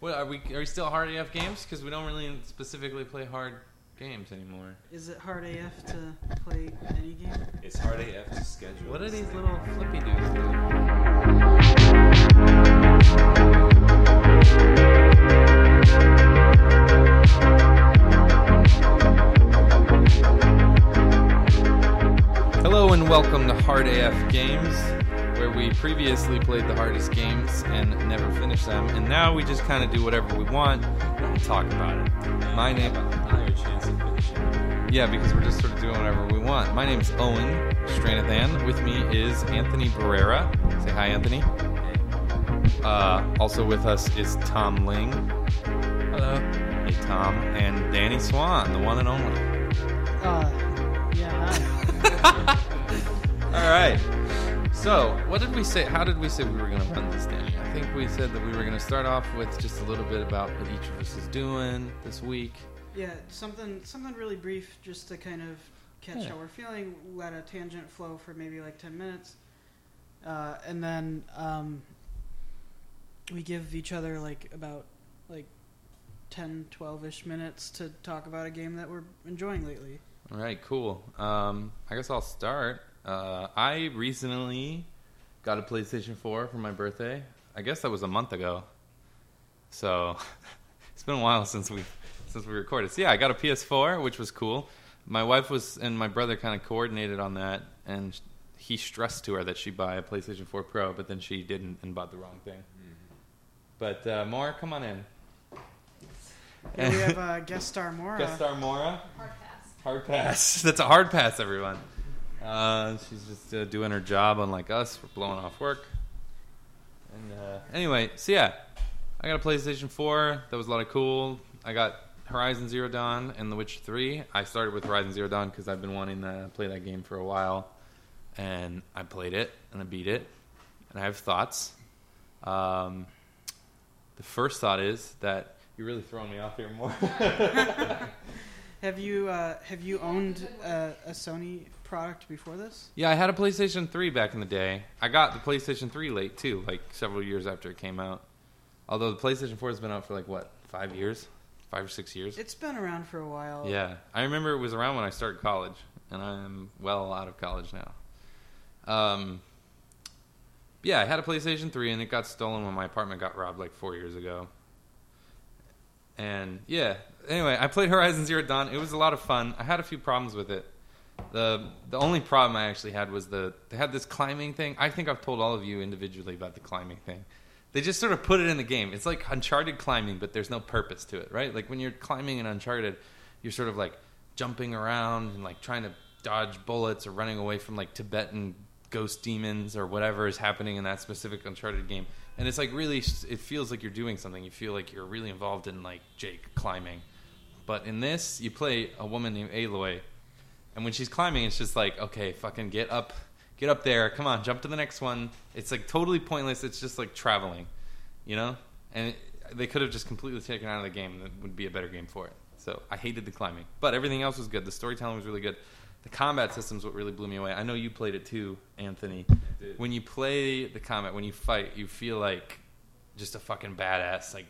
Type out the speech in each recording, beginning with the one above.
What are we? Are we still hard AF games? Because we don't really specifically play hard games anymore. Is it hard AF to play any game? It's hard AF to schedule. What are these little flippy dudes doing? Hello and welcome to Hard AF Games, where we previously played the hardest games and never finished them, and now we just kind of do whatever we want and talk about it. My name, Higher chance of finishing. yeah, because we're just sort of doing whatever we want. My name's Owen Stranathan. With me is Anthony Barrera. Say hi, Anthony. Uh, also with us is Tom Ling. Hello. Hey, Tom. And Danny Swan, the one and only. Uh, yeah. All right. So, what did we say? How did we say we were going to run this, Danny? I think we said that we were going to start off with just a little bit about what each of us is doing this week. yeah, something something really brief, just to kind of catch Yeah. how we're feeling. Let a tangent flow for maybe like ten minutes, uh, and then um, we give each other like about like 10, 12-ish minutes to talk about a game that we're enjoying lately. All right, cool. Um, I guess I'll start. Uh, I recently got a PlayStation 4 for my birthday. I guess that was a month ago. So it's been a while since we since we recorded. So yeah, I got a PS4, which was cool. My wife was and my brother kind of coordinated on that, and he stressed to her that she buy a PlayStation 4 Pro, but then she didn't and bought the wrong thing. But uh, Mora, come on in. Here we have uh, guest star Mora. Guest star Mora. Hard pass. Hard pass. That's a hard pass, everyone. Uh, she's just uh, doing her job, unlike us. We're blowing off work. And uh, anyway, so yeah, I got a PlayStation 4. That was a lot of cool. I got Horizon Zero Dawn and The Witcher 3. I started with Horizon Zero Dawn because I've been wanting to play that game for a while. And I played it, and I beat it. And I have thoughts. Um, the first thought is that you're really throwing me off here more. Have you uh, have you owned a, a Sony product before this? Yeah, I had a PlayStation 3 back in the day. I got the PlayStation 3 late too, like several years after it came out. Although the PlayStation 4 has been out for like what, five years, five or six years. It's been around for a while. Yeah, I remember it was around when I started college, and I'm well out of college now. Um, yeah, I had a PlayStation 3, and it got stolen when my apartment got robbed like four years ago. And yeah, anyway, I played Horizon Zero Dawn. It was a lot of fun. I had a few problems with it. The The only problem I actually had was the they had this climbing thing. I think I've told all of you individually about the climbing thing. They just sort of put it in the game. It's like Uncharted climbing, but there's no purpose to it, right? Like when you're climbing in Uncharted, you're sort of like jumping around and like trying to dodge bullets or running away from like Tibetan ghost demons or whatever is happening in that specific Uncharted game. And it's like really, it feels like you're doing something. You feel like you're really involved in like Jake climbing. But in this, you play a woman named Aloy, and when she's climbing, it's just like, okay, fucking get up, get up there. Come on, jump to the next one. It's like totally pointless. It's just like traveling, you know. And it, they could have just completely taken out of the game. That would be a better game for it. So I hated the climbing, but everything else was good. The storytelling was really good. The combat system's what really blew me away. I know you played it too, Anthony. When you play the combat, when you fight, you feel like just a fucking badass, like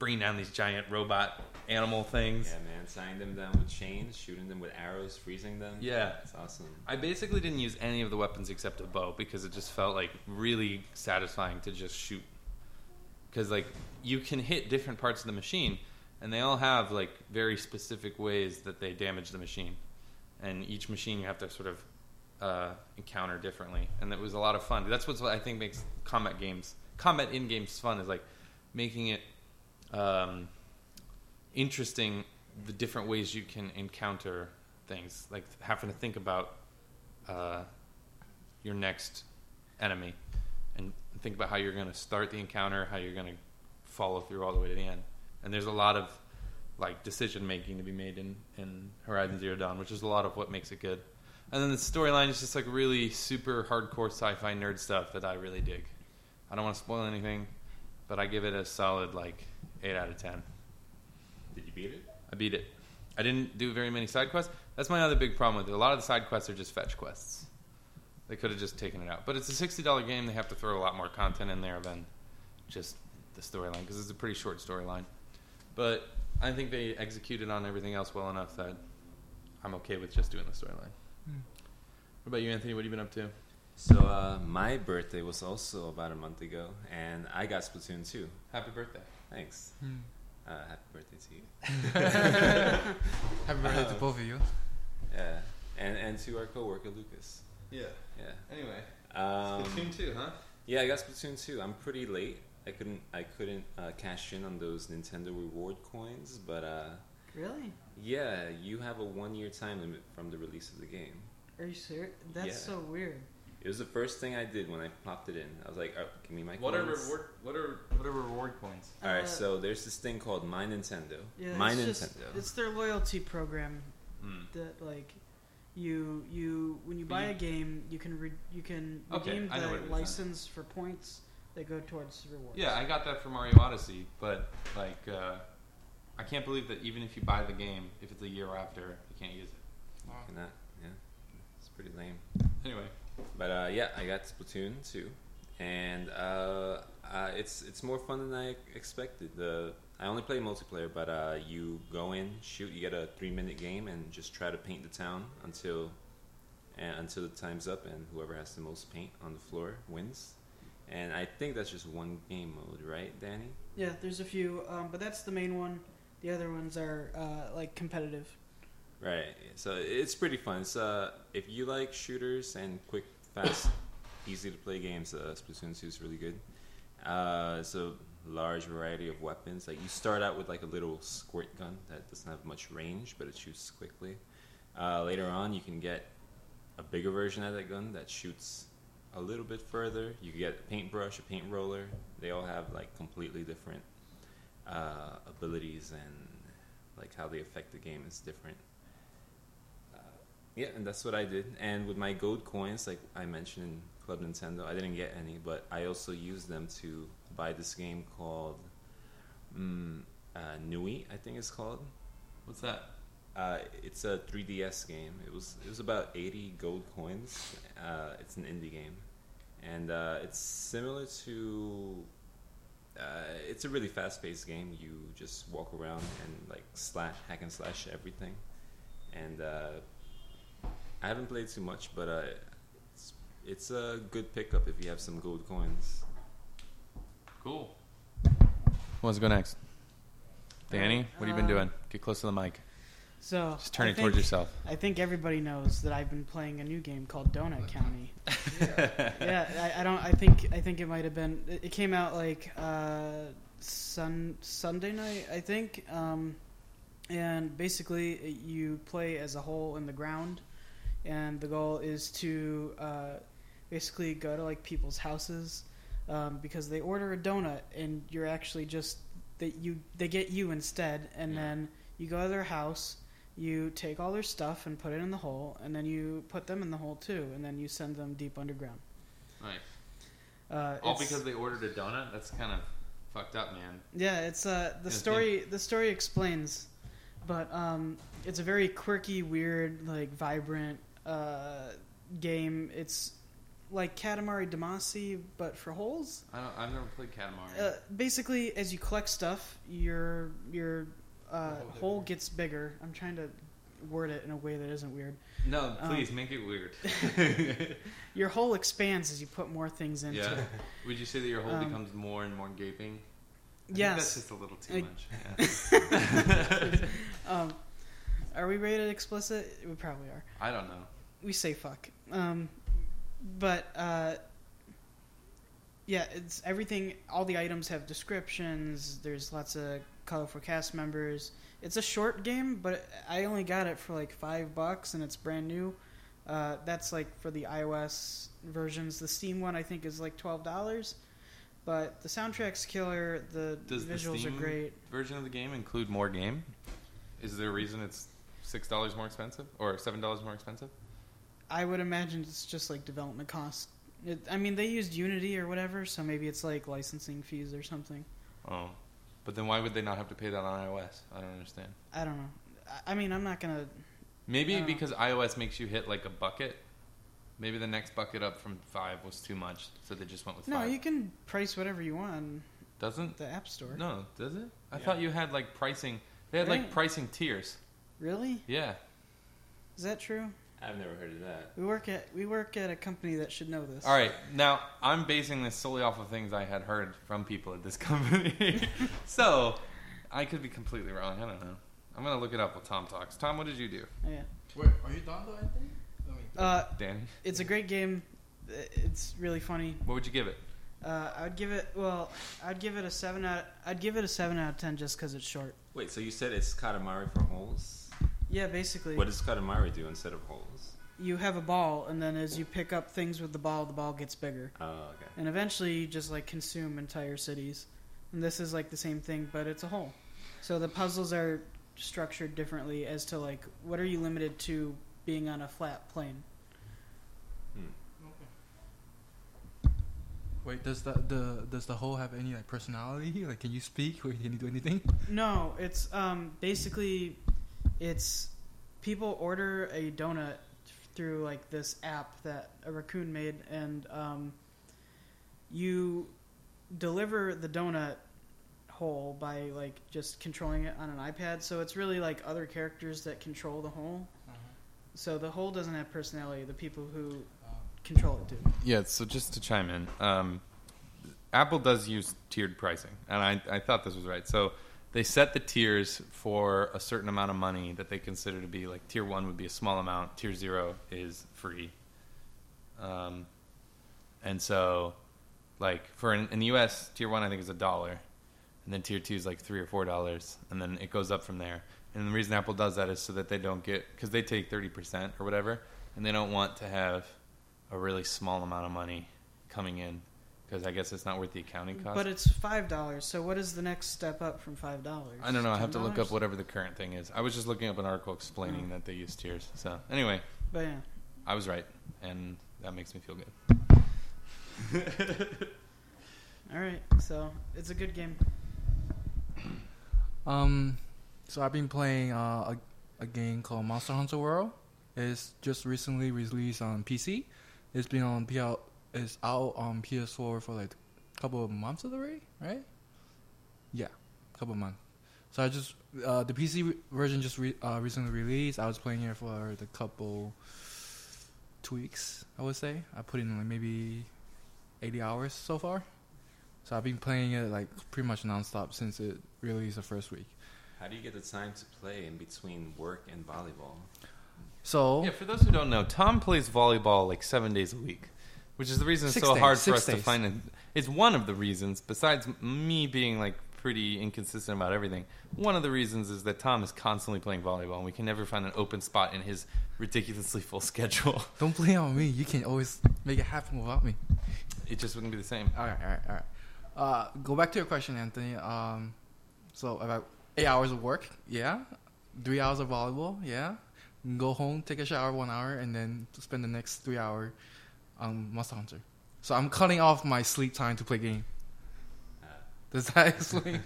bringing down these giant robot animal things. Yeah, man. Tying them down with chains, shooting them with arrows, freezing them. Yeah. It's awesome. I basically didn't use any of the weapons except a bow because it just felt like really satisfying to just shoot. Because like you can hit different parts of the machine, and they all have like very specific ways that they damage the machine, and each machine you have to sort of uh, encounter differently, and it was a lot of fun. That's what I think makes combat games, combat in games fun is like making it um, interesting the different ways you can encounter things, like having to think about uh, your next enemy and think about how you're going to start the encounter, how you're going to follow through all the way to the end. And there's a lot of like decision making to be made in, in Horizon Zero Dawn, which is a lot of what makes it good. And then the storyline is just like really super hardcore sci-fi nerd stuff that I really dig. I don't want to spoil anything, but I give it a solid like eight out of ten. Did you beat it? I beat it. I didn't do very many side quests. That's my other big problem with it. A lot of the side quests are just fetch quests. They could have just taken it out. But it's a sixty dollar game. They have to throw a lot more content in there than just the storyline because it's a pretty short storyline. But I think they executed on everything else well enough that I'm okay with just doing the storyline. Hmm. What about you, Anthony? What have you been up to? So uh, my birthday was also about a month ago, and I got Splatoon 2. Happy birthday! Thanks. Hmm. Uh, happy birthday to you. Happy birthday to both of you. Yeah, and and to our coworker Lucas. Yeah. Yeah. Anyway, Um, Splatoon two, huh? yeah, I got Splatoon 2. I'm pretty late. I couldn't I couldn't uh, cash in on those Nintendo reward coins, but uh, Really? yeah, you have a one year time limit from the release of the game. Are you serious? That's Yeah. so weird. It was the first thing I did when I popped it in. I was like, oh, "Give me my What are reward? What are what are reward coins? All right, Uh, so there's this thing called My Nintendo. Yeah, My it's Nintendo. just it's their loyalty program Hmm. that like you you when you buy You- a game you can re- you can Okay, redeem I know the what now. license for points that go towards rewards. Yeah, I got that for Mario Odyssey, but like, uh, I can't believe that even if you buy the game, if it's a year after, you can't use it. Wow. And that, yeah, it's pretty lame. Anyway, But uh, yeah, I got Splatoon 2, and uh, uh, it's it's more fun than I expected. The I only play multiplayer, but uh, you go in, shoot, you get a three minute game, and just try to paint the town until and until the time's up, and whoever has the most paint on the floor wins. And I think that's just one game mode, right, Danny? Yeah, there's a few, um, but that's the main one. The other ones are uh, like competitive. Right. So it's pretty fun. So uh, if you like shooters and quick, fast, easy to play games, uh, Splatoon 2 is really good. Uh, it's a large variety of weapons. Like you start out with like a little squirt gun that doesn't have much range, but it shoots quickly. Uh, later on, you can get a bigger version of that gun that shoots a little bit further. You can get a paintbrush, a paint roller. They all have like completely different uh, abilities and like how they affect the game is different. Yeah, and that's what I did. And with my gold coins, like I mentioned in Club Nintendo, I didn't get any, but I also used them to buy this game called mm, uh, Nui, I think it's called. what's that? Uh, it's a 3DS game. It was it was about 80 gold coins. Uh, it's an indie game, and uh, it's similar to. Uh, it's a really fast-paced game. You just walk around and like slash, hack and slash everything, and uh, I haven't played too much, but uh, it's it's a good pickup if you have some gold coins. Cool. Who wants to go next? Danny, what have you been Uh, doing? Get close to the mic. So Just turn I it towards think- yourself. I think everybody knows that I've been playing a new game called Donut County. yeah, I, I don't. I think I think it might have been. It, it came out like uh, sun Sunday night, I think. Um, and basically, you play as a hole in the ground, and the goal is to uh, basically go to like people's houses um, because they order a donut, and you're actually just that you they get you instead, and Yeah. then you go to their house. You take all their stuff and put it in the hole, and then you put them in the hole too, and then you send them deep underground. Right. Uh, All because they ordered a donut? That's kind of fucked up, man. yeah, it's uh the story. The story explains, but um, it's a very quirky, weird, like vibrant uh, game. It's like Katamari Damacy, but for holes. I don't, I've never played Katamari. Uh, basically, as you collect stuff, your your uh, hole gets bigger. I'm trying to word it in a way that isn't weird. no, um, please make it weird. Your hole expands as you put more things into yeah. it. Would you say that your hole Um, becomes more and more gaping? I think Yes. that's just a little too Like- much. Yeah. Um, are we rated explicit? We probably are. I don't know. We say fuck. Um, but uh, yeah, it's everything. All the items have descriptions. There's lots of colorful cast members. It's a short game, but I only got it for like five bucks, and it's brand new. Uh, that's like for the iOS versions. The Steam one I think is like twelve dollars. But the soundtrack's killer. The Does the visuals Steam are great. version of the game include more game? Is there a reason it's six dollars more expensive or seven dollars more expensive? I would imagine it's just like development costs. It, I mean, they used Unity or whatever, so maybe it's like licensing fees or something. Oh, but then why would they not have to pay that on iOS? I don't understand. I don't know. I, I mean, I'm not gonna. Maybe because iOS makes you hit like a bucket. Maybe the next bucket up from five was too much, so they just went with No, five. you can price whatever you want. Doesn't? The App Store. No, does it? I Yeah. thought you had like pricing. They had like pricing tiers. Really? Yeah. Is that true? I've never heard of that. We work at we work at a company that should know this. All right. Now I'm basing this solely off of things I had heard from people at this company. so I could be completely wrong. I don't know. I'm gonna look it up while Tom talks. Tom, what did you do? Yeah. Wait, are you done though, Anthony? I mean, Uh, Danny, it's a great game. It's really funny. what would you give it? Uh, I'd give it. Well, I'd give it a seven out. I'd give it a seven out of ten just because it's short. Wait, so you said it's Katamari for holes? Yeah, basically, What does Katamari do instead of holes? you have a ball, and then as you pick up things with the ball, the ball gets bigger, Oh, okay. and eventually you just like consume entire cities. And this is like the same thing, but it's a hole. So the puzzles are structured differently as to like what are you limited to being on a flat plane. Hmm. Okay. Wait, does the, the does the hole have any like personality? Like, can you speak or can you do anything? No, it's um basically it's people order a donut through like this app that a raccoon made and um you deliver the donut hole by like just controlling it on an iPad. So it's really like other characters that control the hole. So the hole doesn't have personality. The people who control it do. Yeah. So just to chime in, um, Apple does use tiered pricing, and I I thought this was right. So they set the tiers for a certain amount of money that they consider to be like tier one would be a small amount, tier zero is free. Um, and so, like for in, in the U.S., tier one I think is a dollar, and then tier two is like three or four dollars, and then it goes up from there. And the reason Apple does that is so that they don't get because they take thirty percent or whatever, and they don't want to have a really small amount of money coming in because I guess it's not worth the accounting cost. But it's five dollars. So what is the next step up from five dollars? I don't know. I have to look up whatever the current thing is. I was just looking up an article explaining that they use tiers. So anyway, But yeah. I was right, and that makes me feel good. All right. So it's a good game. Um, so I've been playing uh, a, a game called Monster Hunter World. It's just recently released on PC. It's been on PL. It's out on PS4 for like a couple of months already, right? Yeah, a couple of months. So I just uh, the PC re- version just re- uh, recently released. I was playing it for the couple two weeks. I would say I put in like maybe eighty hours so far. So I've been playing it like pretty much nonstop since it released the first week. How do you get the time to play in between work and volleyball? So Yeah, for those who don't know, Tom plays volleyball like seven days a week, which is the reason it's Six so days, hard for us to find. A, it's one of the reasons, besides me being like pretty inconsistent about everything. One of the reasons is that Tom is constantly playing volleyball, and we can never find an open spot in his ridiculously full schedule. don't blame on me. You can always make it happen without me. It just wouldn't be the same. All right, all right, all right. Uh, go back to your question, Anthony. Um, so about eight hours of work, yeah. Three hours of volleyball, yeah. Go home, take a shower, one hour, and then spend the next three hour on Monster Hunter. So I'm cutting off my sleep time to play game. Uh, Does that explain?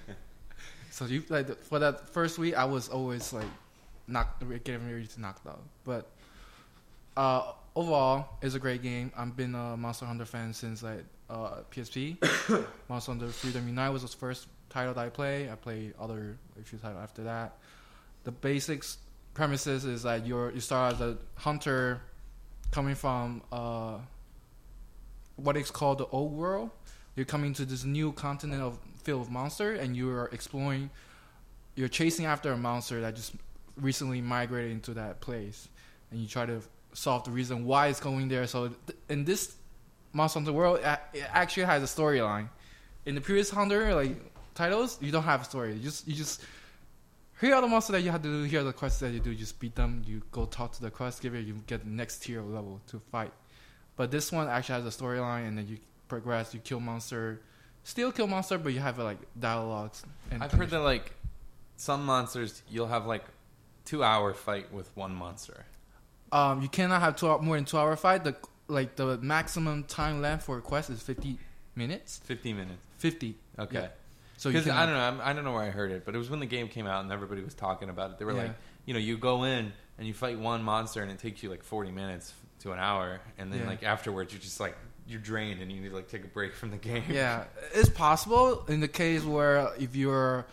so you like for that first week, I was always like knock getting ready to knock out. But uh, overall, it's a great game. I've been a Monster Hunter fan since like uh, PSP. Monster Hunter Freedom Unite was the first title that I played. I played other a few titles after that. The basics premises is that you're you start as a hunter coming from uh, what is called the old world. You're coming to this new continent of filled with monster, and you are exploring. You're chasing after a monster that just recently migrated into that place, and you try to solve the reason why it's going there. So th- in this Monster Hunter world, it actually has a storyline. In the previous Hunter like titles, you don't have a story. You just you just here are the monsters that you have to do. Here are the quests that you do. You just beat them. You go talk to the quest giver. You get the next tier of level to fight. But this one actually has a storyline, and then you progress. You kill monster, still kill monster, but you have like dialogues. And I've heard that like some monsters you'll have like two hour fight with one monster. um, you cannot have two more than two hour fight. The like the maximum time length for a quest is fifty minutes. Fifty minutes. Fifty. Okay. Yeah. So you Because I don't know, I'm, I don't know where I heard it, but it was when the game came out and everybody was talking about it. They were Yeah. like, you know, you go in and you fight one monster and it takes you like 40 minutes to an hour, and then Yeah. like afterwards you're just like you're drained and you need to like take a break from the game. yeah, it's possible in the case where if you're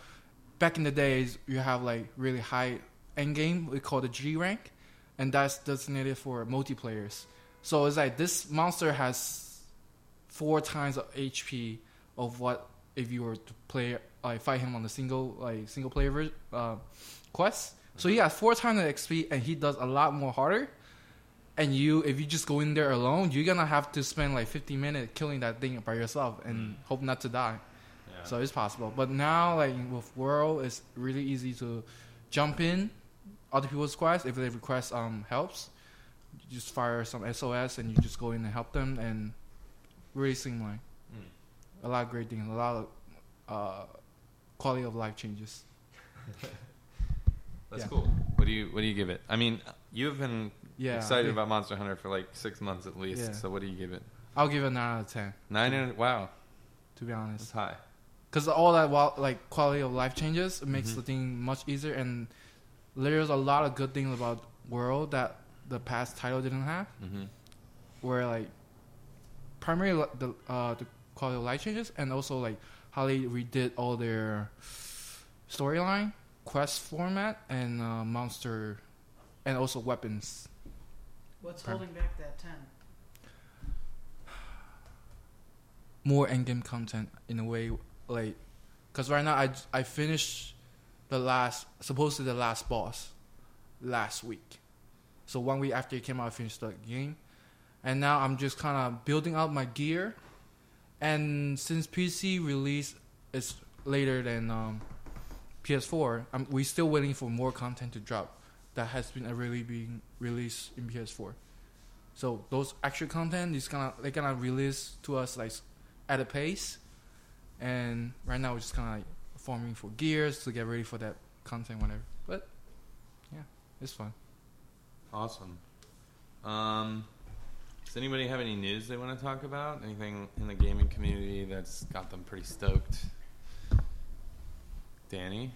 back in the days you have like really high end game, we call the G rank, and that's designated for multiplayers. So it's like this monster has four times of HP of what if you were to play like fight him on the single like single player uh, quest. So he has four times the XP and he does a lot more harder. And you, if you just go in there alone, you're gonna have to spend like 50 minutes killing that thing by yourself and hope not to die. Yeah. So it's possible. But now, like with World, it's really easy to jump in other people's quests if they request um helps. You just fire some SOS and you just go in and help them, and really streamline. Mm. A lot of great things, a lot of uh, quality of life changes. That's Yeah. cool. What do you What do you give it? I mean, you've been Yeah, excited I- about Monster Hunter for like six months at least. Yeah. So what do you give it? I'll give it a nine out of ten. Nine. and wow, To be honest. it's high. because all that like quality of life changes, it makes Mhm. the thing much easier, and there's a lot of good things about World that the past title didn't have. Mm-hmm. where like primarily the uh the quality of life changes and also like how they redid all their storyline, quest format, and uh, monster, and also weapons. What's holding back that ten? More endgame content in a way, like, cause right now I, I finished the last supposedly the last boss last week, so one week after it came out I finished the game, and now I'm just kind of building out my gear, and since PC release is later than um, PS4, I'm, we still waiting for more content to drop that has been already being released in PS4. So those extra content is gonna they gonna release to us like at a pace, and right now we're just kind of like farming for gears to get ready for that content whatever. But yeah, it's fun. Awesome. Um, does anybody have any news they want to talk about? Anything in the gaming community that's got them pretty stoked? Danny,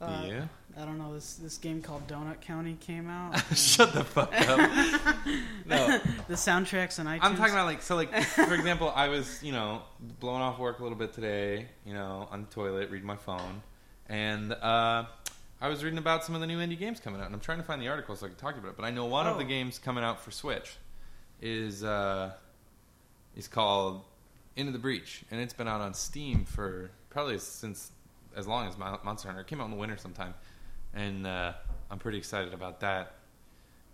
Uh, yeah. I don't know. This this game called Donut County came out. Shut the fuck up. no, the soundtracks and iTunes. I'm talking about like so like for example, I was you know blowing off work a little bit today, you know, on the toilet, reading my phone, and uh, I was reading about some of the new indie games coming out, and I'm trying to find the article so I can talk about it. But I know one of the Oh. games coming out for Switch is uh, is called Into the Breach, and it's been out on Steam for probably since as long as Mon- Monster Hunter. It came out in the winter sometime, and uh, I'm pretty excited about that.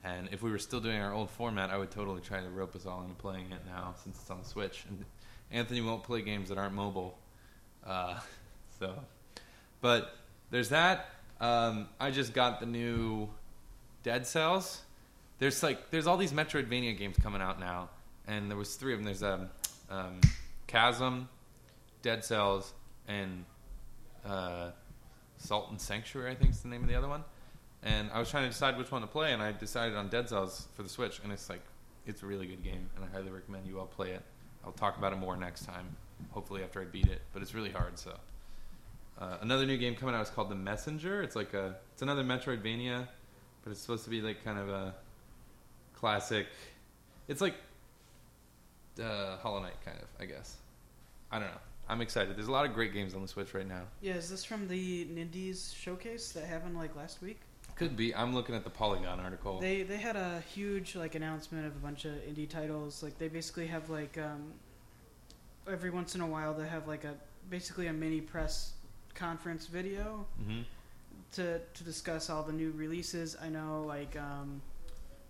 And if we were still doing our old format, I would totally try to rope us all into playing it now since it's on the Switch. And Anthony won't play games that aren't mobile, uh, so. But there's that. Um, I just got the new Dead Cells. There's like there's all these Metroidvania games coming out now, and there was three of them. There's um, um, Chasm, Dead Cells, and uh, Salt and Sanctuary. I think is the name of the other one. And I was trying to decide which one to play, and I decided on Dead Cells for the Switch. And it's like it's a really good game, and I highly recommend you all play it. I'll talk about it more next time, hopefully after I beat it. But it's really hard, so. Uh, another new game coming out is called The Messenger. It's like a it's another Metroidvania, but it's supposed to be like kind of a classic. It's like uh, Hollow Knight, kind of, I guess. I don't know. I'm excited. There's a lot of great games on the Switch right now. Yeah, is this from the Nindies showcase that happened like last week? Could be. I'm looking at the Polygon article. They they had a huge like announcement of a bunch of indie titles. Like they basically have like um, every once in a while they have like a basically a mini press conference video hmm to to discuss all the new releases. I know like um,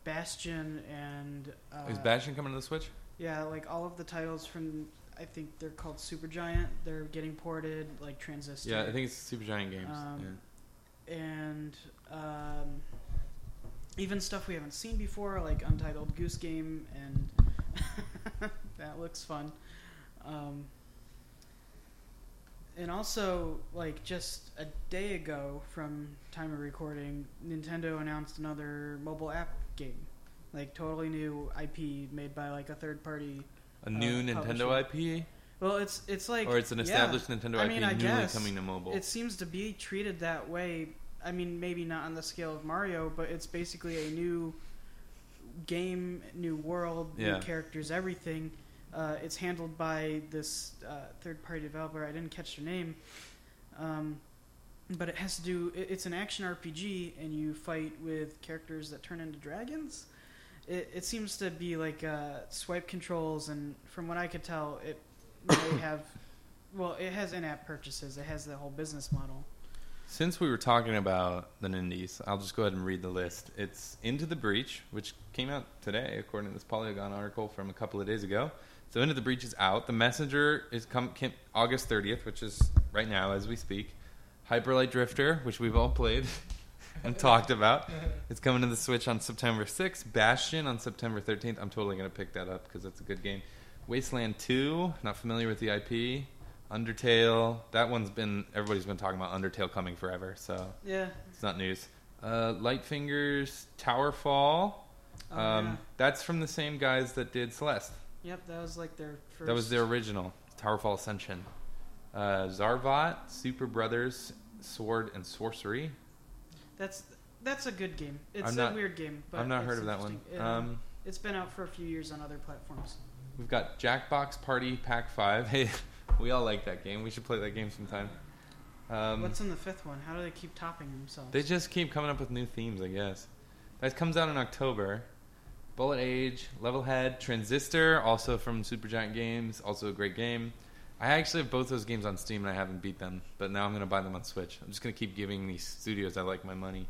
Bastion and uh, is Bastion coming to the Switch? yeah, like all of the titles from I think they're called Supergiant. They're getting ported like Transistor. Yeah, I think it's Supergiant Games. Um, and um, even stuff we haven't seen before, like Untitled Goose Game, and that looks fun. Um, and also, like just a day ago from time of recording, Nintendo announced another mobile app game, like totally new IP made by like a third party. Yeah. A new uh, Nintendo IP, Well, it's it's like or it's an yeah. established Nintendo I IP mean, I newly guess coming to mobile. It seems to be treated that way. I mean, maybe not on the scale of Mario, but it's basically a new game, new world, Yeah. new characters, everything. Uh, it's handled by this uh, third-party developer. I didn't catch their name, um, but it has to do. It, it's an action RPG, and you fight with characters that turn into dragons. It, it seems to be like uh, swipe controls, and from what I could tell, it may have. Well, it has in-app purchases. It has the whole business model. Since we were talking about the Nindies, I'll just go ahead and read the list. It's Into the Breach, which came out today, according to this Polygon article from a couple of days ago. So Into the Breach is out. The Messenger is come, August 30th, which is right now as we speak. Hyperlight Drifter, which we've all played and talked about. It's coming to the Switch on September 6th. Bastion on September 13th. I'm totally going to pick that up because that's a good game. Wasteland 2, not familiar with the IP. Undertale, that one's been everybody's been talking about Undertale coming forever, so Yeah. it's not news. Uh, Lightfingers Towerfall, Oh, um, yeah. that's from the same guys that did Celeste. Yep, that was like their first. That was their original Towerfall Ascension. Uh, Zarvot, Super Brothers, Sword and Sworcery. That's that's a good game. It's I'm not- a weird game, but I've not it's heard of that one. interesting. It, Um, it's been out for a few years on other platforms. we've got Jackbox Party Pack Five. Hey, we all like that game. We should play that game sometime. Um, What's in the fifth one? How do they keep topping themselves? They just keep coming up with new themes, I guess. That comes out in October. Bullet Age, Level Head, Transistor, also from Supergiant Games, also a great game. I actually have both those games on Steam and I haven't beat them, but now I'm going to buy them on Switch. I'm just going to keep giving these studios I like my money.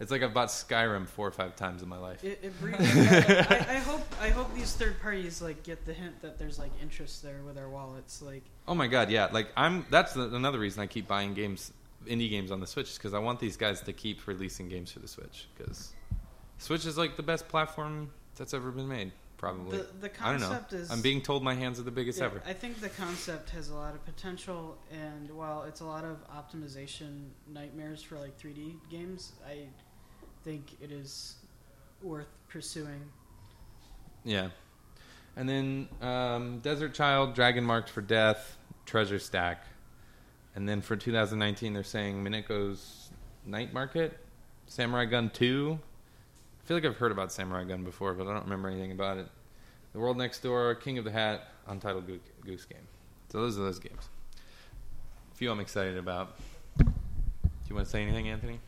It's like I've bought Skyrim four or five times in my life. It, it breeds. I, I hope I hope these third parties like get the hint that there's like interest there with our wallets. Like Oh my god, yeah. Like I'm that's the, another reason I keep buying games indie games on the Switch is cuz I want these guys to keep releasing games for the Switch cuz Switch is like the best platform that's ever been made, probably. the the I don't know. concept is. I'm being told my hands are the biggest yeah, ever. I think the concept has a lot of potential, and while it's a lot of optimization nightmares for like 3D games, I think it is worth pursuing. Yeah. And then um, Desert Child, Dragon Marked for Death, Treasure Stack. And then for 2019, they're saying Mineko's Night Market, Samurai Gun 2. I feel like I've heard about Samurai Gun before, but I don't remember anything about it. The World Next Door, King of the Hat, Untitled Goose Game. So those are those games. A few I'm excited about. Do you want to say anything, Anthony?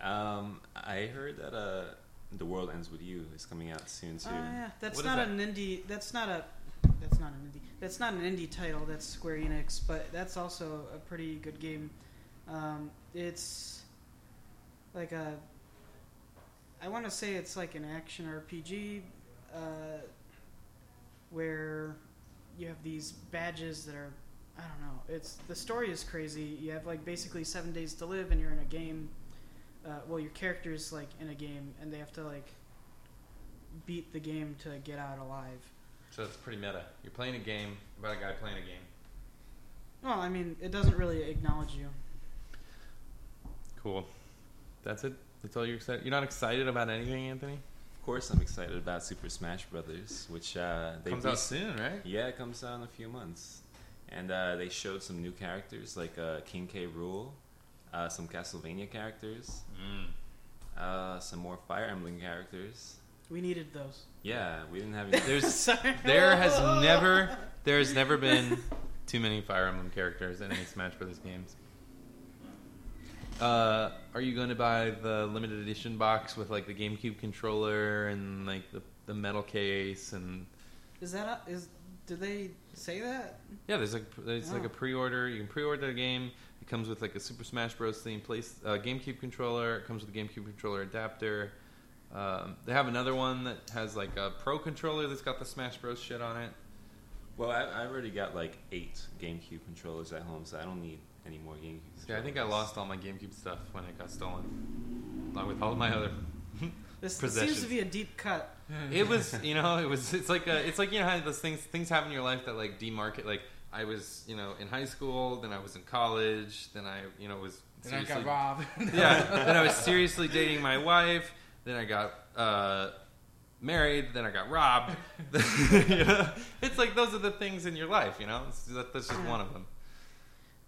Um, I heard that uh, The World Ends With You is coming out soon too. Oh yeah, that's What is not that? an indie. That's not a. That's not an indie. That's not an indie title. That's Square Enix, but that's also a pretty good game. Um, it's like a. I want to say it's like an action RPG, uh, where you have these badges that are. I don't know. It's the story is crazy. You have like basically seven days to live, and you're in a game. Uh, well, your character's like in a game, and they have to like beat the game to get out alive. So it's pretty meta. You're playing a game about a guy playing a game. Well, I mean, it doesn't really acknowledge you. Cool. That's it. That's all you're excited. You're not excited about anything, Anthony? Of course, I'm excited about Super Smash Brothers, which uh, they Comes rec- out soon, right? Yeah, it comes out in a few months, and uh, they showed some new characters like uh, King K. Rool, uh, some Castlevania characters, Mm. uh, some more Fire Emblem characters. We needed those. Yeah, we didn't have any. There's there has never there has never been too many Fire Emblem characters in any Smash Brothers games. Uh, are you going to buy the limited edition box with like the GameCube controller and like the, the metal case and Is that a, is? Did they say that? yeah, there's like there's like Oh. a pre-order. You can pre-order the game. It comes with like a Super Smash Bros. theme place uh, GameCube controller. It comes with a GameCube controller adapter. Um, they have another one that has like a Pro controller that's got the Smash Bros. shit on it. Well, I, I already got like eight GameCube controllers at home, so I don't need any more GameCube. Yeah, I think I lost all my GameCube stuff when it got stolen, along with all of my other. This, this seems to be a deep cut. it was, you know, it was. It's like a, it's like you know how those things things happen in your life that like demarket. Like I was, you know, in high school, then I was in college, then I, you know, was Then I got robbed. yeah. Then I was seriously dating my wife. Then I got uh, married. Then I got robbed. you know? It's like those are the things in your life. You know, It's- that, that's just one of them.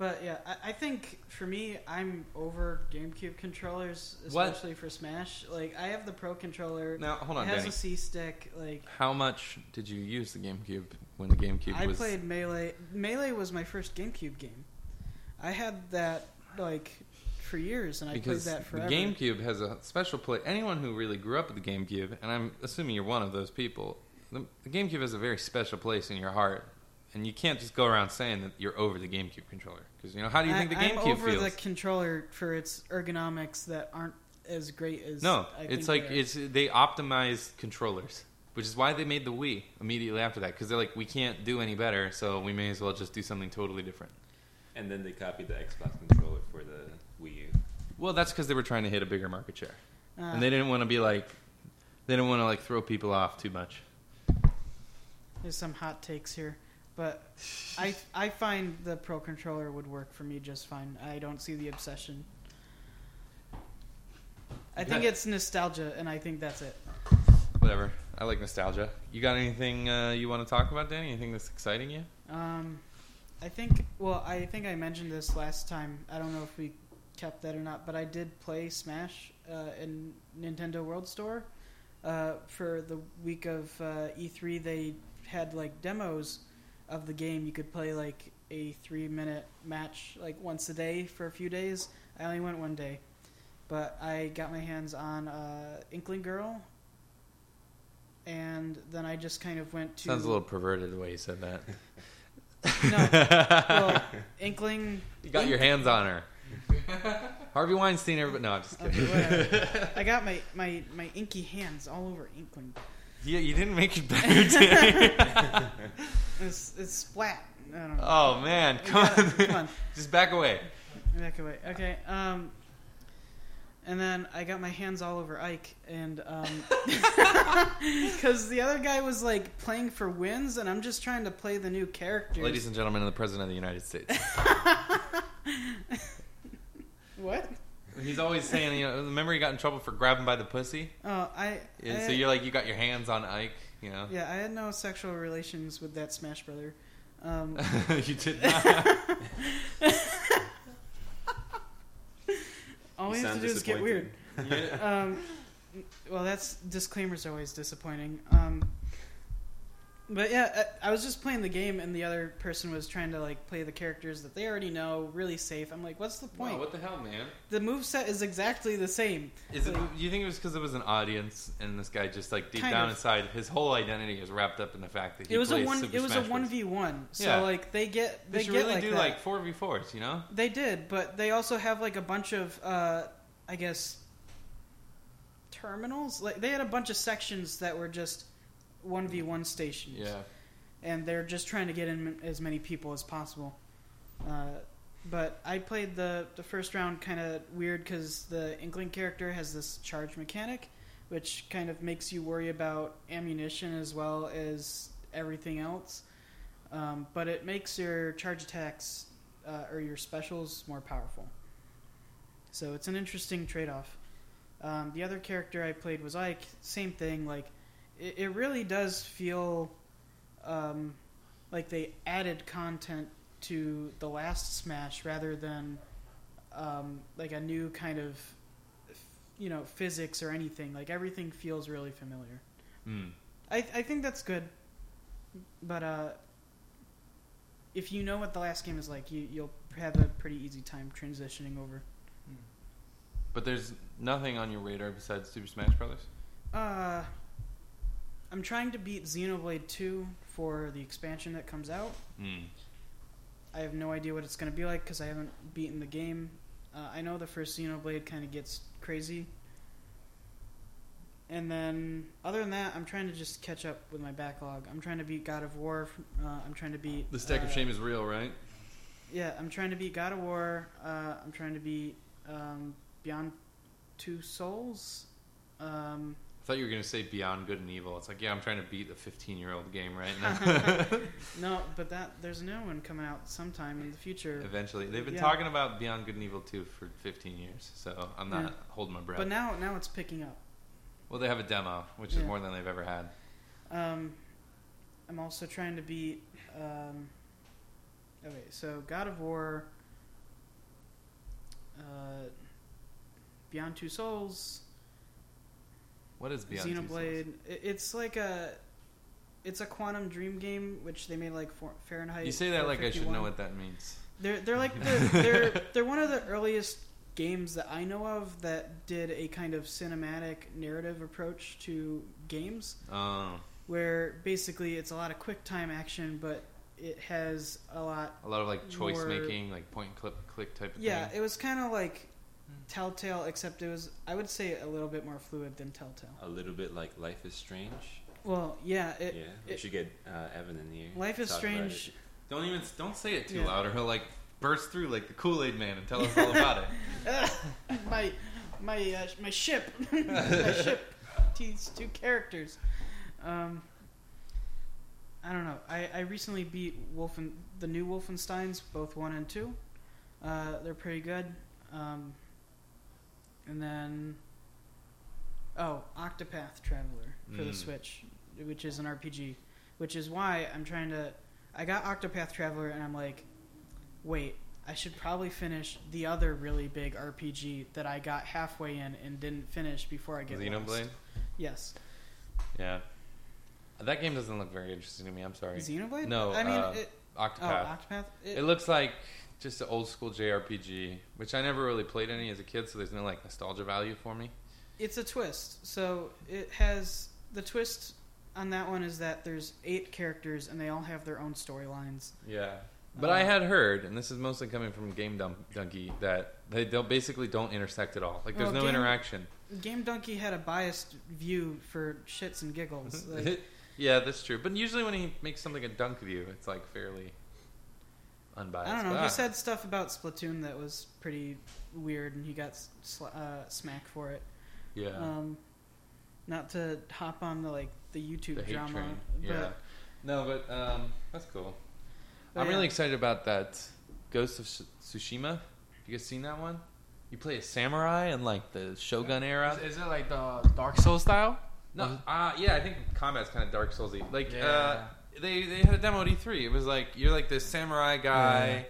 But yeah, I, I think for me, I'm over GameCube controllers, What? especially for Smash. Like I have the Pro controller. Now, hold on, it has Danny. a C stick. Like How much did you use the GameCube when the GameCube I was? played Melee. Melee was my first GameCube game. I had that like for years, and I because played that forever. the. GameCube has a special place. Anyone who really grew up with the GameCube, and I'm assuming you're one of those people, the, the GameCube has a very special place in your heart, and you can't just go around saying that you're over the GameCube controller. Because you know, how do you think the I, GameCube I'm over feels? the controller for its ergonomics that aren't as great as no, I it's think like they are. it's they optimize controllers, which is why they made the Wii immediately after that. Because they're like, we can't do any better, so we may as well just do something totally different. And then they copied the Xbox controller for the Wii U. Well, that's because they were trying to hit a bigger market share, Uh, and they didn't want to be like, they didn't want to like throw people off too much. There's some hot takes here, but I I find the Pro controller would work for me just fine. I don't see the obsession. I think it's nostalgia, and I think that's it. Whatever. I like nostalgia. You got anything uh, you want to talk about, Danny? Anything that's exciting you? Um, I think. Well, I think I mentioned this last time. I don't know if we kept that or not, but I did play Smash uh, in Nintendo World Store uh, for the week of uh, E3. They had like demos of the game. You could play like a three-minute match like once a day for a few days. I only went one day, but I got my hands on uh, Inkling Girl. And then I just kind of went to Sounds a little perverted the way you said that. no. Well, Inkling. you got your hands on her. Harvey Weinstein, everybody. No, I'm just kidding. whatever. I got my, my, my inky hands all over Inkling. Yeah, you didn't make it better, Danny. It's it's splat. I don't know. oh man, come gotta- on. come on. just back away. Back away. Okay. Um, and then I got my hands all over Ike, and um, because the other guy was like playing for wins, and I'm just trying to play the new character. Ladies and gentlemen, the President of the United States. what? He's always saying, you know, remember he got in trouble for grabbing by the pussy? Oh, I. And I so you're like, you got your hands on Ike, you know? yeah, I had no sexual relations with that Smash brother. Um, you did not. all we have to do is get weird. Yeah. um, well, that's disclaimers are always disappointing. Um, but yeah, I, I was just playing the game, and the other person was trying to like play the characters that they already know, really safe. I'm like, what's the point? Wow, what the hell, man? the move set is exactly the same. Is it? Like- Do you think it was because it was an audience, and this guy just like deep down of. inside, his whole identity is wrapped up in the fact that he It was a plays one. Super It was a one v one. So Yeah. like they get They they should get really like do that. like four v fours, you know? They did, but they also have like a bunch of, uh, I guess, terminals. Like they had a bunch of sections that were just one v one stations. Yeah. and they're just trying to get in as many people as possible. Uh, but I played the the first round kind of weird because the Inkling character has this charge mechanic, which kind of makes you worry about ammunition as well as everything else. Um, but it makes your charge attacks uh, or your specials more powerful. So it's an interesting trade off. Um, the other character I played was Ike. Same thing. Like it, it really does feel um, like they added content to the last Smash rather than um, like a new kind of you know physics or anything. Like everything feels really familiar. Mm. I I think that's good, but uh, if you know what the last game is like, you you'll have a pretty easy time transitioning over. But there's nothing on your radar besides Super Smash Brothers. Uh, I'm trying to beat Xenoblade 2 for the expansion that comes out. Mm. I have no idea what it's going to be like because I haven't beaten the game. Uh, I know the first Xenoblade kind of gets crazy. And then, other than that, I'm trying to just catch up with my backlog. I'm trying to beat God of War. Uh, I'm trying to beat. The stack of uh, shame is real, right? Yeah, I'm trying to beat God of War. Uh, I'm trying to beat um, Beyond Two Souls. Um, I thought you were going to say Beyond Good and Evil. It's like, yeah, I'm trying to beat the 15 year old game right now. no, but that there's a new one coming out sometime in the future. Eventually, they've been yeah. talking about Beyond Good and Evil 2 for 15 years, so I'm not yeah. holding my breath. But now, now it's picking up. Well, they have a demo, which yeah. is more than they've ever had. Um, I'm also trying to beat. Um, okay, so God of War, uh, Beyond Two Souls, what is Beyond Two Souls? Xenoblade. It's like a it's a Quantic Dream game which they made like Fahrenheit. You say that like I should know what that means. They're they're like the, they're they're one of the earliest games that I know of that did a kind of cinematic narrative approach to games Oh, where basically it's a lot of quick time action but it has a lot a lot of like choice More- making, like point and click, click type of yeah thing. Yeah, it was kind of like telltale except it was i would say a little bit more fluid than telltale A little bit like Life is Strange. well yeah it, yeah, we it- should get uh, Evan in here. life is strange. Don't even don't say it too Yeah. loud, or he'll like burst through like the Kool Aid Man and tell us all about it. my my uh, my ship my ship these two characters um i don't know i i recently beat wolfen the new wolfensteins both one and two uh they're pretty good um and then oh octopath traveler for the Mm. switch which is an rpg which is why i'm trying to i got octopath traveler and i'm like wait I should probably finish the other really big RPG that I got halfway in and didn't finish before I get Xenoblade. lost. Yes, Yeah, that game doesn't look very interesting to me. I'm sorry. Xenoblade. No, I mean, uh, it, oh, Octopath. Octopath. It, It looks like just an old school JRPG, which I never really played any as a kid, so there's no like nostalgia value for me. it's a twist. So it has the twist on that one is that there's eight characters and they all have their own storylines. Yeah. But Uh, I had heard, and this is mostly coming from Game Dun- Dunkey, that they don't basically don't intersect at all. Like there's Well, no Game- interaction. Game Dunkey had a biased view for shits and giggles. Like, yeah, that's true. But usually when he makes something a Dunkview, it's like fairly unbiased. I don't know. But He said stuff about Splatoon that was pretty weird, and he got sl- uh, smacked for it. yeah, Um, not to hop on the like the YouTube the hate drama, train. but Yeah. No, but um, that's cool. but I'm yeah. really excited about that Ghost of Tsushima. Have you guys seen that one? You play a samurai in like the Shogun era. Is, is it like the Dark Souls style? No, uh, yeah, I think combat's kind of Dark Soulsy. Like, uh, Yeah. They they had a demo at E3. It was like you're like this samurai guy,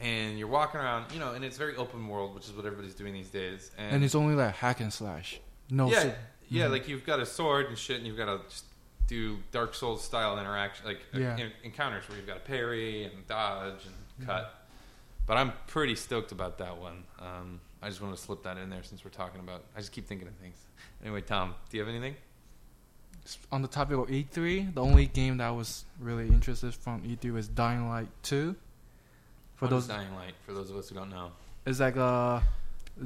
and you're walking around, you know, and it's very open world, which is what everybody's doing these days. And, And it's only like hack and slash. No. yeah, yeah, Mhm. like you've got a sword and shit, and you've got to just do Dark Souls style interaction, like uh, Yeah. en- encounters where you've got to parry and dodge and Mhm. cut. But I'm pretty stoked about that one. Um, I just want to slip that in there since we're talking about. I just keep thinking of things. Anyway, Tom, do you have anything? On the topic of E3, the only game that I was really interested from E3 was Dying Light 2. For What is those, Dying Light, for those of us who don't know. it's like a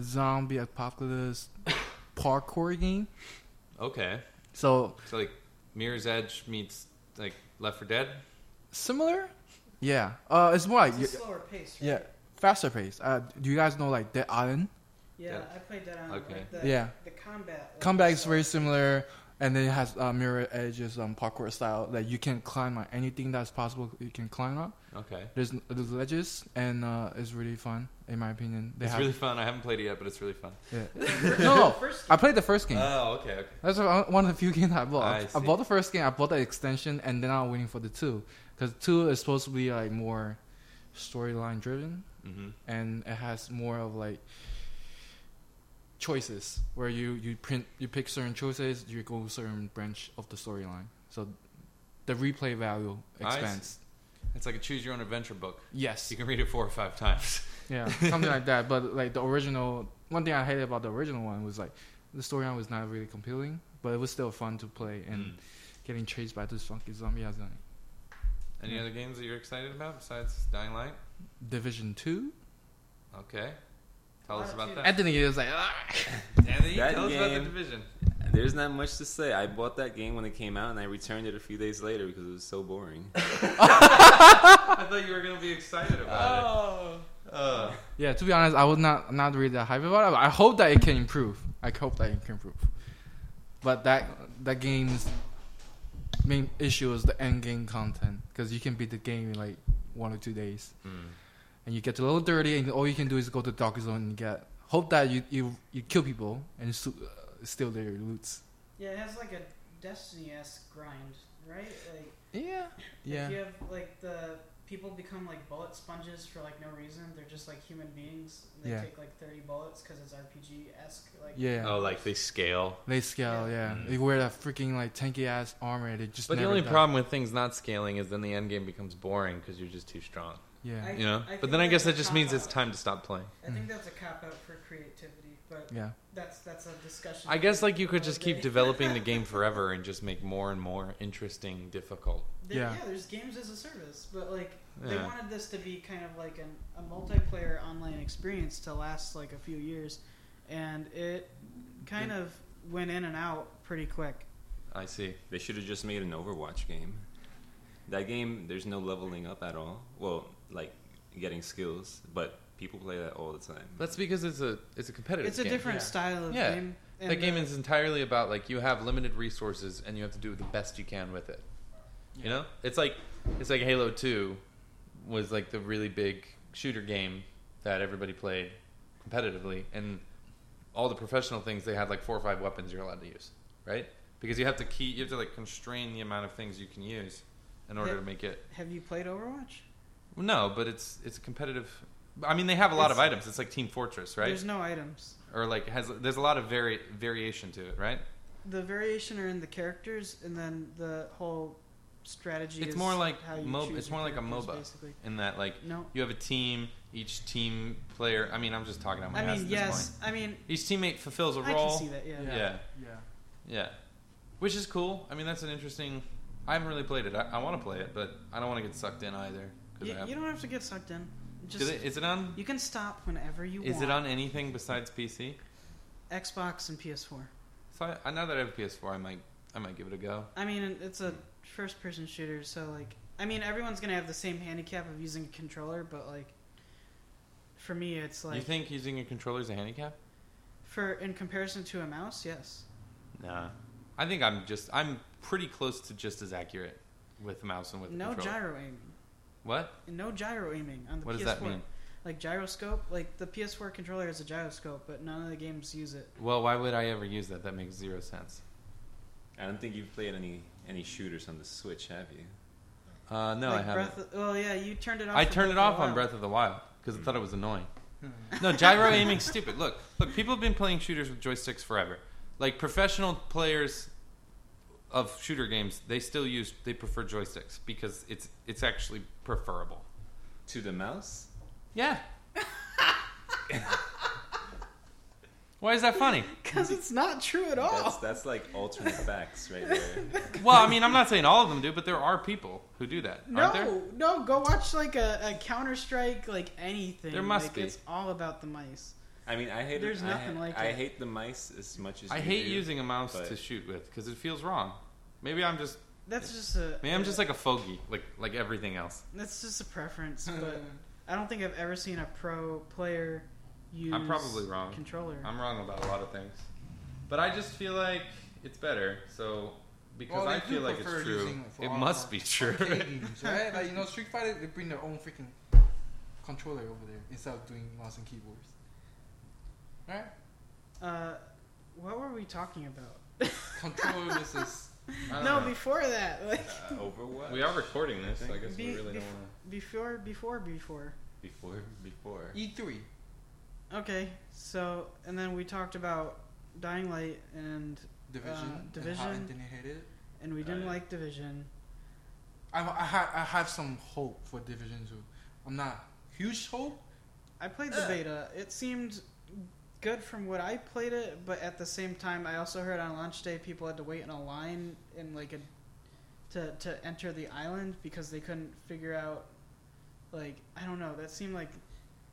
zombie apocalypse parkour game. Okay. So So like Mirror's Edge meets like Left 4 Dead. similar, yeah. Uh, it's more like It's a slower pace. Right? yeah, faster pace. Uh, do you guys know like Dead Island? yeah. Yeah. I played that Island. Okay. Like, the, Yeah. The combat. like, Combat is very similar, and then it has uh, mirror edges, um, parkour style that you can climb on anything that's possible. You can climb up. Okay. There's there's ledges, and uh, it's really fun in my opinion. They it's have really fun. I haven't played it yet, but it's really fun. yeah. no, no. First, I played the first game. Oh, okay, okay. That's one one of the few games I bought. I I, see. bought the first game. I bought the extension, and then I'm waiting for the two, because two is supposed to be like more storyline driven, hmm and it has more of like choices where you you print you pick certain choices, you go certain branch of the storyline. So the replay value expands. It's like a choose your own adventure book. Yes, You can read it four or five times. yeah, something like that. But like the original, one thing I hated about the original one was like the storyline was not really compelling, but it was still fun to play and Mm. getting chased by this funky zombie as like Any Yeah. other games that you're excited about besides Dying Light? Division Two. Okay. Tell us about that. Anthony is like, ah. Anthony, That tell us about the game- division. There's not much to say. I bought that game when it came out, and I returned it a few days later because it was so boring. I thought you were gonna be excited about Oh. it. Uh, yeah. To be honest, I was not not really that hype about it. But I hope that it can improve. I hope that it can improve. But that that game's main issue is the end game content because you can beat the game in like one or two days, mm. And you get a little dirty, and all you can do is go to dark zone and get. Hope that you you, you kill people and su- uh, steal their loots. Yeah, it has like a Destiny esque grind, right? Like, Yeah. If you have like the people become like bullet sponges for like no reason. They're just like human beings. They Yeah. take like thirty bullets because it's RPG esque. Like Yeah. Oh, like they scale. They scale, yeah. Mm. They wear that freaking like tanky ass armor. They just. But the only die. problem with things not scaling is then the end game becomes boring because you're just too strong. Yeah. I- You know. think but then I guess that just means it's time to stop playing. I think that's a cop out for creativity, but yeah. that's that's a discussion. I guess like you could just another keep developing the game forever and just make more and more interesting difficult. There- Yeah. yeah, there's games as a service, but like they wanted this to be kind of like an, a multiplayer online experience to last like a few years, and it kind of went in and out pretty quick. I see. They should have just made an Overwatch game. That game, there's no leveling up at all. Well, like getting skills, but people play that all the time. That's because it's a it's a competitive. It's a game. different Yeah. style of Yeah. game. and That game the- is entirely about like you have limited resources and you have to do the best you can with it. You know, it's like it's like Halo Two was like the really big shooter game that everybody played competitively, and all the professional things they had like four or five weapons you're allowed to use, right? Because you have to keep you have to like constrain the amount of things you can use in order Yeah. to make it. Have you played Overwatch? No, but it's it's a competitive. I mean, they have a lot of items. It's like Team Fortress, right? There's no items. Or like has there's a lot of vari- variation to it, right? The variation are in the characters, and then the whole strategy. It's is more like how you MOB choose it's more like a characters, MOBA. Basically, In that like no. you have a team, each team player. I mean, I'm just talking out my I ass mean, at this yes. point. I mean, Each teammate fulfills a I role. can see that. Yeah. Yeah. Yeah. Yeah, which is cool. I mean, that's an interesting. I haven't really played it. I, I want to play it, but I don't want to get sucked in either. 'Cause You, have, you don't have to get sucked in. Is Just it, is it on? you can stop whenever you want. Is want. it on anything besides PC? Xbox and PS4? So I, I know that I have a PS4. I might I might give it a go. I mean, it's a first-person shooter, so like, I mean, everyone's gonna have the same handicap of using a controller, but like, for me, it's like you think using a controller is a handicap? for in comparison to a mouse, yes. Nah. I think I'm just I'm pretty close to just as accurate with a mouse and with the No controller. gyro aiming. What? No gyro aiming on the What does PS4. that mean? Like gyroscope, like the PS4 controller has a gyroscope, but none of the games use it. Well, why would I ever use that? That makes zero sense. I don't think you've played any any shooters on the Switch, have you? Uh, no, like I haven't. Breath of, well, yeah, you turned it off. I turned it Breath of off on Breath of the Wild because I thought it was annoying. Hmm. No, gyro aiming's stupid. Look, look, people have been playing shooters with joysticks forever. Like professional players of shooter games, they still use they prefer joysticks because it's it's actually preferable. To the mouse? Yeah. Why is that funny? Because it's not true at all. That's that's like alternate facts right there. Well, I mean, I'm not saying all of them do, but there are people who do that, no, aren't there? no, go watch like a, a Counter Strike, like anything. There must like, be. It's all about the mice. I mean, I hate There's it. nothing I, like I it. hate the mice as much as I you hate do, using a mouse but- to shoot with because it feels wrong. Maybe I'm just That's just a. maybe I'm uh, just like a fogey, like like everything else. That's just a preference, but I don't think I've ever seen a pro player use. I'm probably wrong. Controller. I'm wrong about a lot of things, but I just feel like it's better. So because Well, I feel like it's true, it for it ar- must be true. games, right? Like you know, Street Fighter they bring their own freaking controller over there instead of doing mouse and keyboards. Right? Uh, what were we talking about? Controller versus. I no, know. before that, like Uh, Overwatch. we are recording this. I I guess Be- we really bef- don't want before, before, before. before before. E3. Okay, so and then we talked about Dying Light and Division. Uh, and how Division. Anthony hated it. and we didn't Uh, like Division. I, I, ha- I have some hope for Division 2. I'm not huge hope. I played the Uh. beta. It seemed good from what I played it, but at the same time, I also heard on launch day people had to wait in a line in like a to to enter the island because they couldn't figure out like I don't know. That seemed like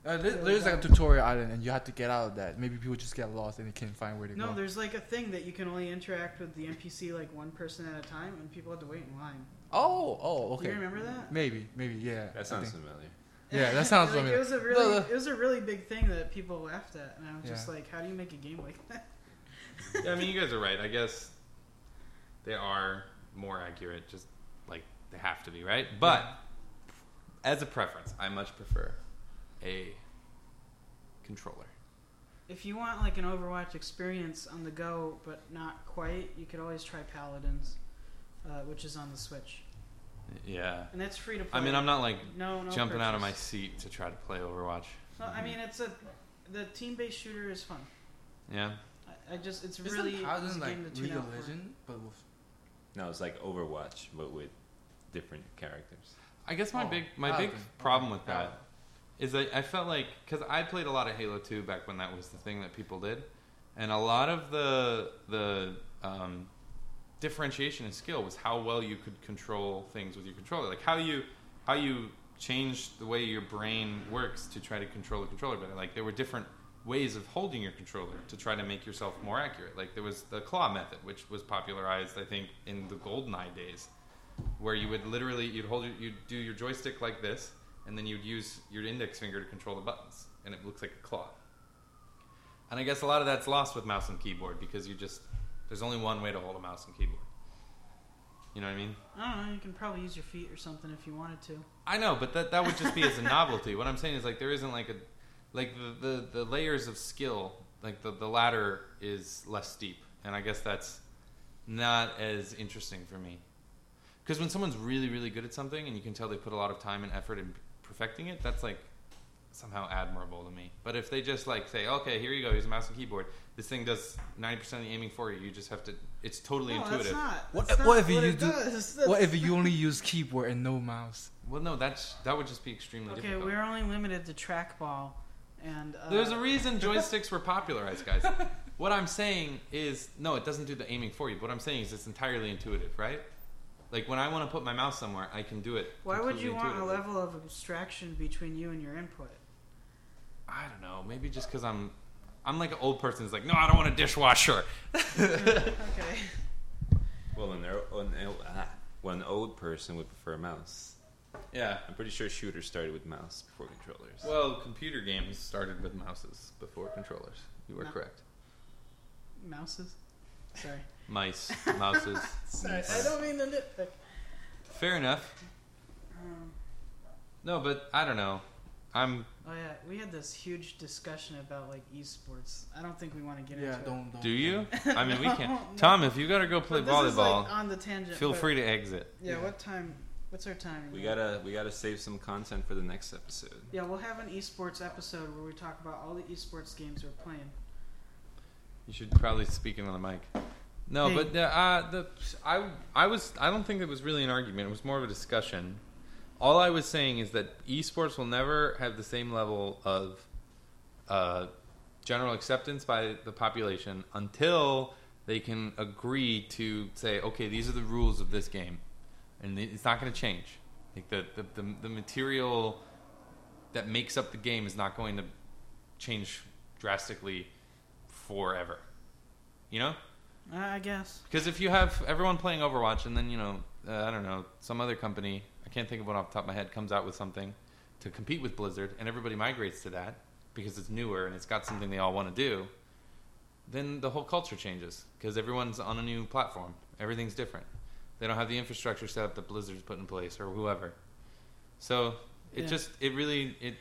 Uh, there, there's like a tutorial island, and you have to get out of that. Maybe people just get lost and they can't find where to no. go. No, there's like a thing that you can only interact with the NPC like one person at a time, and people had to wait in line. Oh, oh, Do okay. you remember that? Maybe, maybe, yeah. I That sounds familiar. Yeah, that sounds like. It was a really, No, no. it was a really big thing that people laughed at, and I was just like, "How do you make a game like that?" Yeah, I mean, you guys are right. I guess they are more accurate, just like they have to be, right? But as a preference, I much prefer a controller. If you want like an Overwatch experience on the go, but not quite, you could always try Paladins, uh, which is on the Switch. Yeah. and it's free to play. I mean, I'm not like no, no jumping out of my seat to try to play Overwatch. No, I mean it's a the team-based shooter is fun. Yeah. I, I just it's Isn't really Paladin it's like game to tune League of for. Legends, but with No, it's like Overwatch, but with different characters. I guess my Oh, big my Paladin. big problem Okay. with that is that I felt like because I played a lot of Halo 2 back when that was the thing that people did, and a lot of the the um, differentiation in skill was how well you could control things with your controller, like how you how you change the way your brain works to try to control the controller better. Like there were different ways of holding your controller to try to make yourself more accurate. Like there was the claw method, which was popularized, I think, in the GoldenEye days, where you would literally you'd hold your, you'd do your joystick like this, and then you'd use your index finger to control the buttons, and it looks like a claw. And I guess a lot of that's lost with mouse and keyboard because you just there's only one way to hold a mouse and keyboard. You know what I mean? I don't know. You can probably use your feet or something if you wanted to. I know, but that that would just be as a novelty. What I'm saying is like there isn't like a like the the, the layers of skill, like the the ladder is less steep, and I guess that's not as interesting for me. Because when someone's really really good at something and you can tell they put a lot of time and effort in perfecting it, that's like somehow admirable to me. But if they just like say, okay, here you go, here's a mouse and keyboard. This thing does 90% of the aiming for you. You just have to. It's totally no, intuitive. that's not. What- that's what not if you it do- does. what if you only use keyboard and no mouse? Well, no, that's that would just be extremely difficult. Okay, difficult. we're only limited to trackball, and uh, There's a reason joysticks were popularized, guys. what I'm saying is, no, it doesn't do the aiming for you. But what I'm saying is, it's entirely intuitive, right? Like when I want to put my mouse somewhere, I can do it. Why would you want a level of abstraction between you and your input? I don't know. Maybe just because I'm, I'm like an old person who's like, no, I don't want a dishwasher. okay. Well, an, o- an, o- ah, well, an old person would prefer a mouse. Yeah. I'm pretty sure shooters started with mouse before controllers. Well, computer games started with mouses before controllers. You were No. correct. Mouses. Sorry. Mice, mouses. Sorry. I don't mean to nitpick. Fair enough. Um, No, but I don't know. I'm. oh yeah, we had this huge discussion about like esports. I don't think we want to get Yeah, into don't don't. Do you? I mean, we No, can. no. Tom, if you gotta go play But this is, volleyball, like, on the tangent. feel but- free to exit. Yeah, Yeah. What time? What's our time? we gotta we gotta save some content for the next episode. Yeah, we'll have an esports episode where we talk about all the esports games we're playing. You should probably speak into the mic. No, Hey. but uh, uh, the I I was I don't think it was really an argument. It was more of a discussion. All I was saying is that esports will never have the same level of uh, general acceptance by the population until they can agree to say, okay, these are the rules of this game, and it's not going to change. Like the, the the the material that makes up the game is not going to change drastically forever. You know? I guess. Because if you have everyone playing Overwatch and then, you know, uh, I don't know, some other company, can't think of one off the top of my head, comes out with something to compete with Blizzard and everybody migrates to that because it's newer and it's got something they all want to do, then the whole culture changes because everyone's on a new platform. Everything's different. They don't have the infrastructure set up that Blizzard's put in place or whoever. So it Yeah. just, it really, it,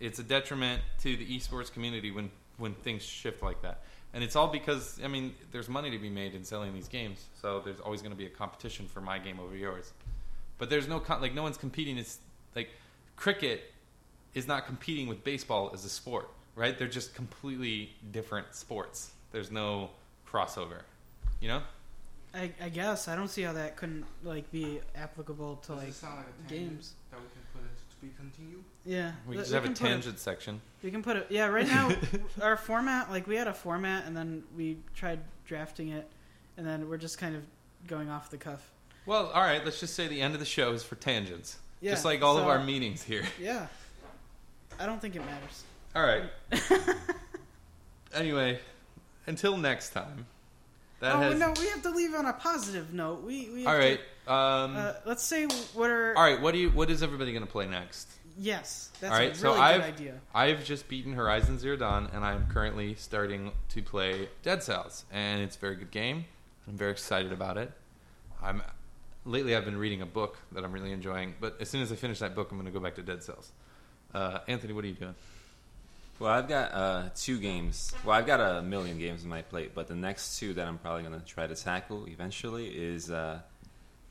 it's a detriment to the esports community when, when things shift like that. And it's all because I mean, there's money to be made in selling these games, so there's always going to be a competition for my game over yours. But there's no con- like no one's competing. It's like cricket is not competing with baseball as a sport, right? They're just completely different sports. There's no crossover, you know. I, I guess I don't see how that couldn't like be applicable to Does like sound like a games. that we can put it to be continued? Yeah, We th- just have a can put tangent section. We can put it. Yeah, right now our format, like we had a format, and then we tried drafting it, and then we're just kind of going off the cuff. Well, all right. Let's just say the end of the show is for tangents, Yeah, just like all of our meetings here. Yeah, I don't think it matters. All right. anyway, until next time. That oh has. no, we have to leave on a positive note. We we. Have all right. To, Um, uh, let's say what are. all right. What do you? What is everybody going to play next? Yes, that's All right, a so really I've- good idea. I've just beaten Horizon Zero Dawn, and I'm currently starting to play Dead Cells, and it's a very good game. I'm very excited about it. I'm lately I've been reading a book that I'm really enjoying, but as soon as I finish that book, I'm going to go back to Dead Cells. Uh, Anthony, what are you doing? Well, I've got uh, two games. Well, I've got a million games on my plate, but the next two that I'm probably gonna try to tackle eventually is uh,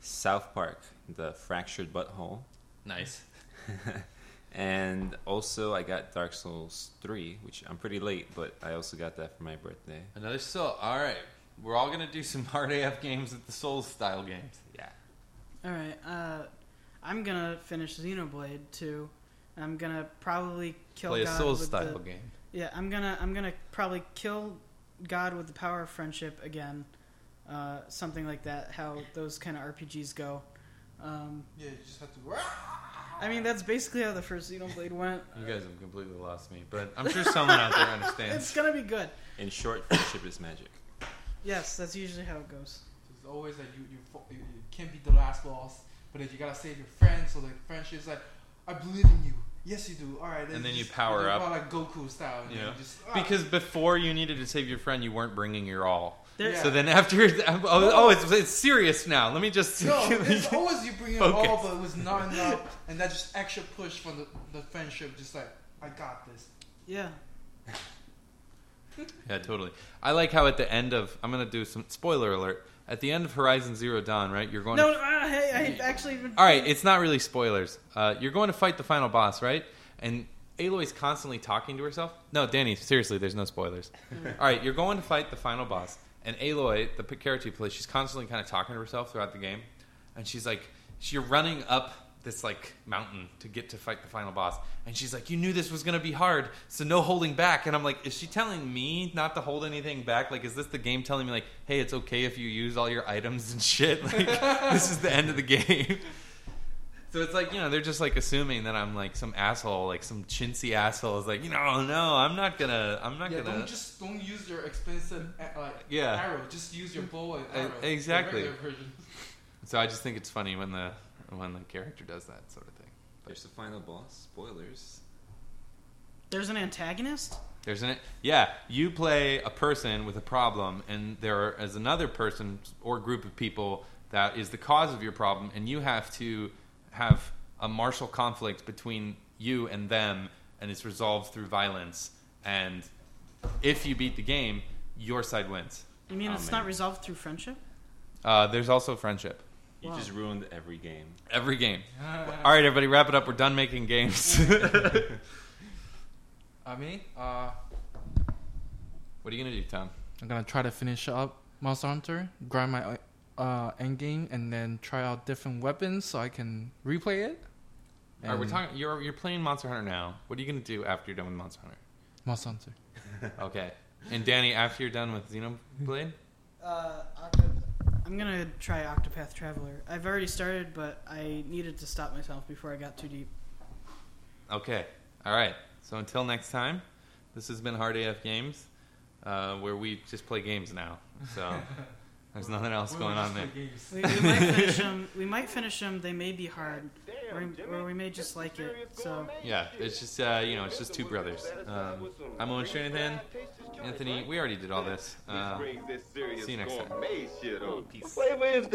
South Park: the Fractured But Whole. Nice. and also, I got Dark Souls 3, which I'm pretty late, but I also got that for my birthday. Another soul. All right. We're all gonna do some hard AF games at the Souls style games. Yeah. All right. Uh, I'm gonna finish Xenoblade 2. I'm gonna probably kill Play a Souls with style the, game. Yeah, I'm gonna I'm gonna probably kill God with the power of friendship again, uh, something like that. How those kind of RPGs go. Um, Yeah, you just have to. I mean, that's basically how the first Xenoblade went. You guys have completely lost me, but I'm sure someone out there understands. It's gonna be good. In short, friendship is magic. Yes, that's usually how it goes. It's always like you, you, fo- you, you can't beat the last boss, but then you gotta save your friends. So like friendship's like, I believe in you. Yes, you do. All right. And then you just- power up. like Goku style. and You then know, you just, ah. Because before you needed to save your friend, you weren't bringing your all. There, Yeah. So then after, oh, oh it's, it's serious now. Let me just. no, it's always you bring it Focus. all, but it was not enough, and that just extra push from the, the friendship. Just like I got this. Yeah. Yeah, totally. I like how at the end of I'm gonna do some spoiler alert. At the end of Horizon Zero Dawn, right? You're going. No, to, uh, hey, I actually. Been, all right, it's not really spoilers. Uh, you're going to fight the final boss, right? And Aloy's constantly talking to herself. No, Danny, seriously, there's no spoilers. all right, you're going to fight the final boss, and Aloy, the p- character you play, she's constantly kind of talking to herself throughout the game, and she's like, you're running up this like mountain to get to fight the final boss, and she's like, you knew this was gonna be hard, so no holding back. And I'm like, is she telling me not to hold anything back? Like, is this the game telling me like, hey, it's okay if you use all your items and shit? Like, this is the end of the game. So it's like you know they're just like assuming that I'm like some asshole, like some chintzy asshole. Is like you know no, I'm not gonna, I'm not Yeah, gonna. don't just don't use your expensive uh, Yeah. arrow. Just use your bow and arrow. exactly. So I just think it's funny when the when the character does that sort of thing. There's the final boss. Spoilers. There's an antagonist. There's an yeah. You play a person with a problem, and there is another person or group of people that is the cause of your problem, and you have to have a martial conflict between you and them, and it's resolved through violence. And if you beat the game, your side wins. You mean Oh, it's man. not resolved through friendship? Uh, there's also friendship. You Wow. just ruined every game. Every game. All right, everybody, wrap it up. We're done making games. I mean, uh, what are you gonna do, Tom? I'm gonna try to finish up Monster Hunter, grind my uh, end game, and then try out different weapons so I can replay it. All right, we're And- talking. You're you're playing Monster Hunter now. What are you gonna do after you're done with Monster Hunter? Monster Hunter. Okay. And Danny, after you're done with Xenoblade, Uh, Octo- I'm gonna try Octopath Traveler. I've already started, but I needed to stop myself before I got too deep. okay. All right. So until next time, this has been Hard AF Games, uh, where we just play games now. So there's nothing else going on there. We, we might finish them. We might finish them. They may be hard, or, or we may just like it. So yeah, it's just uh, you know, it's just two brothers. Um, I'm Owen Shanahan. Anthony, we already did all this. Uh, see you next time. Oh, peace. flavor is?